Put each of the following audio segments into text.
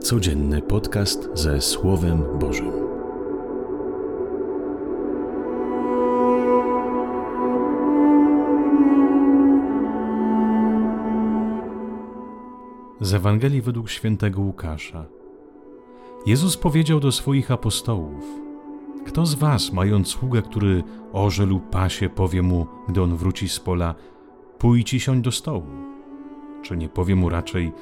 Codzienny podcast ze Słowem Bożym. Z Ewangelii według świętego Łukasza. Jezus powiedział do swoich apostołów: Kto z was, mając sługę, który orze lub pasie, powie mu, gdy on wróci z pola: Pójdź i siądź do stołu? Czy nie powie mu raczej: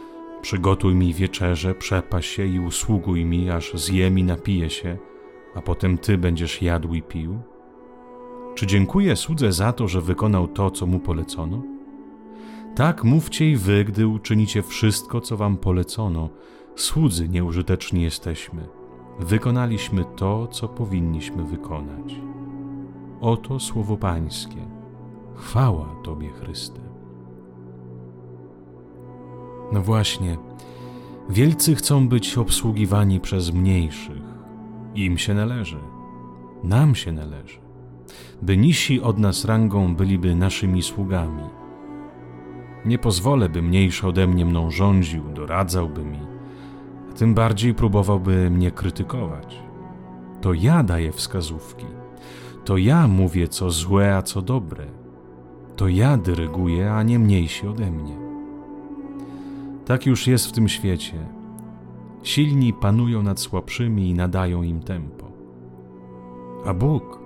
Przygotuj mi wieczerze, przepaś się i usługuj mi, aż zjem i napiję się, a potem ty będziesz jadł i pił? Czy dziękuję słudze za to, że wykonał to, co mu polecono? Tak mówcie i wy, gdy uczynicie wszystko, co wam polecono. Słudzy nieużyteczni jesteśmy. Wykonaliśmy to, co powinniśmy wykonać. Oto słowo Pańskie. Chwała Tobie, Chryste. No właśnie, wielcy chcą być obsługiwani przez mniejszych. Im się należy, nam się należy, by nisi od nas rangą byliby naszymi sługami. Nie pozwolę, by mniejszy ode mnie mną rządził, doradzałby mi, a tym bardziej próbowałby mnie krytykować. To ja daję wskazówki, to ja mówię, co złe, a co dobre. To ja dyryguję, a nie mniejsi ode mnie. Tak już jest w tym świecie. Silni panują nad słabszymi i nadają im tempo. A Bóg,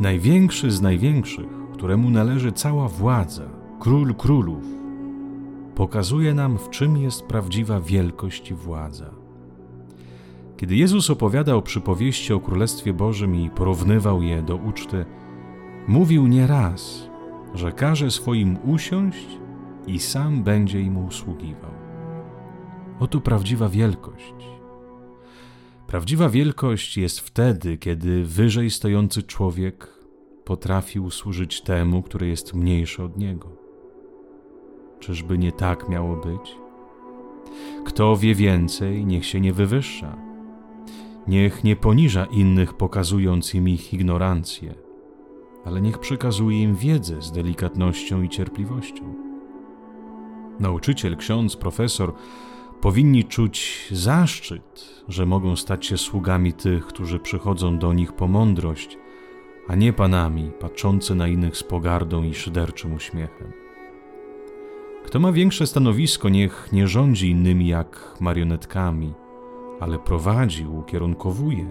największy z największych, któremu należy cała władza, król królów, pokazuje nam, w czym jest prawdziwa wielkość i władza. Kiedy Jezus opowiadał przypowieści o Królestwie Bożym i porównywał je do uczty, mówił nieraz, że każe swoim usiąść i sam będzie im usługiwał. Oto prawdziwa wielkość. Prawdziwa wielkość jest wtedy, kiedy wyżej stojący człowiek potrafi usłużyć temu, który jest mniejszy od niego. Czyżby nie tak miało być? Kto wie więcej, niech się nie wywyższa. Niech nie poniża innych, pokazując im ich ignorancję, ale niech przekazuje im wiedzę z delikatnością i cierpliwością. Nauczyciel, ksiądz, profesor powinni czuć zaszczyt, że mogą stać się sługami tych, którzy przychodzą do nich po mądrość, a nie panami patrzący na innych z pogardą i szyderczym uśmiechem. Kto ma większe stanowisko, niech nie rządzi innymi jak marionetkami, ale prowadzi, ukierunkowuje,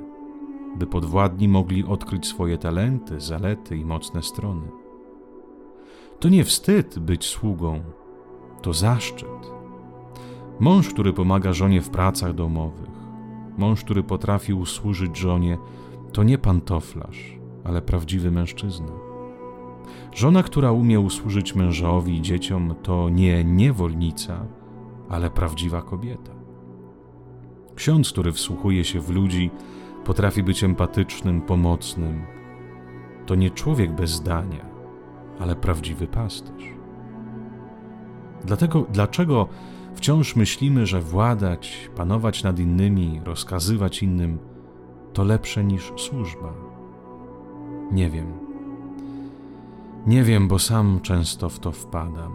by podwładni mogli odkryć swoje talenty, zalety i mocne strony. To nie wstyd być sługą, to zaszczyt. Mąż, który pomaga żonie w pracach domowych, mąż, który potrafi usłużyć żonie, to nie pantoflarz, ale prawdziwy mężczyzna. Żona, która umie usłużyć mężowi i dzieciom, to nie niewolnica, ale prawdziwa kobieta. Ksiądz, który wsłuchuje się w ludzi, potrafi być empatycznym, pomocnym. To nie człowiek bez zdania, ale prawdziwy pasterz. Dlatego, dlaczego wciąż myślimy, że władać, panować nad innymi, rozkazywać innym to lepsze niż służba? Nie wiem. Nie wiem, bo sam często w to wpadam.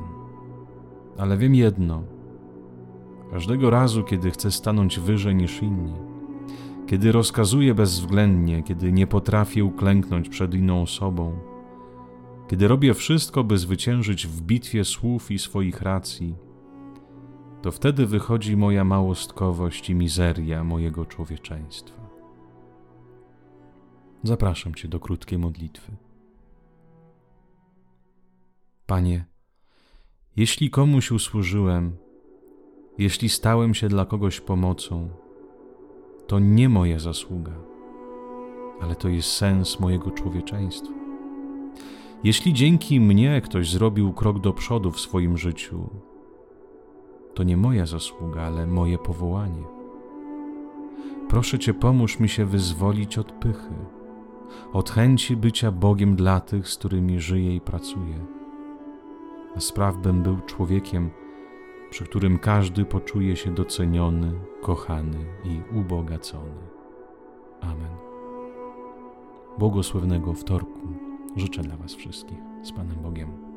Ale wiem jedno. Każdego razu, kiedy chcę stanąć wyżej niż inni, kiedy rozkazuję bezwzględnie, kiedy nie potrafię uklęknąć przed inną osobą, kiedy robię wszystko, by zwyciężyć w bitwie słów i swoich racji, to wtedy wychodzi moja małostkowość i mizeria mojego człowieczeństwa. Zapraszam Cię do krótkiej modlitwy. Panie, jeśli komuś usłużyłem, jeśli stałem się dla kogoś pomocą, to nie moja zasługa, ale to jest sens mojego człowieczeństwa. Jeśli dzięki mnie ktoś zrobił krok do przodu w swoim życiu, to nie moja zasługa, ale moje powołanie. Proszę Cię, pomóż mi się wyzwolić od pychy, od chęci bycia Bogiem dla tych, z którymi żyję i pracuję. A spraw bym był człowiekiem, przy którym każdy poczuje się doceniony, kochany i ubogacony. Amen. Błogosławnego wtorku życzę dla Was wszystkich z Panem Bogiem.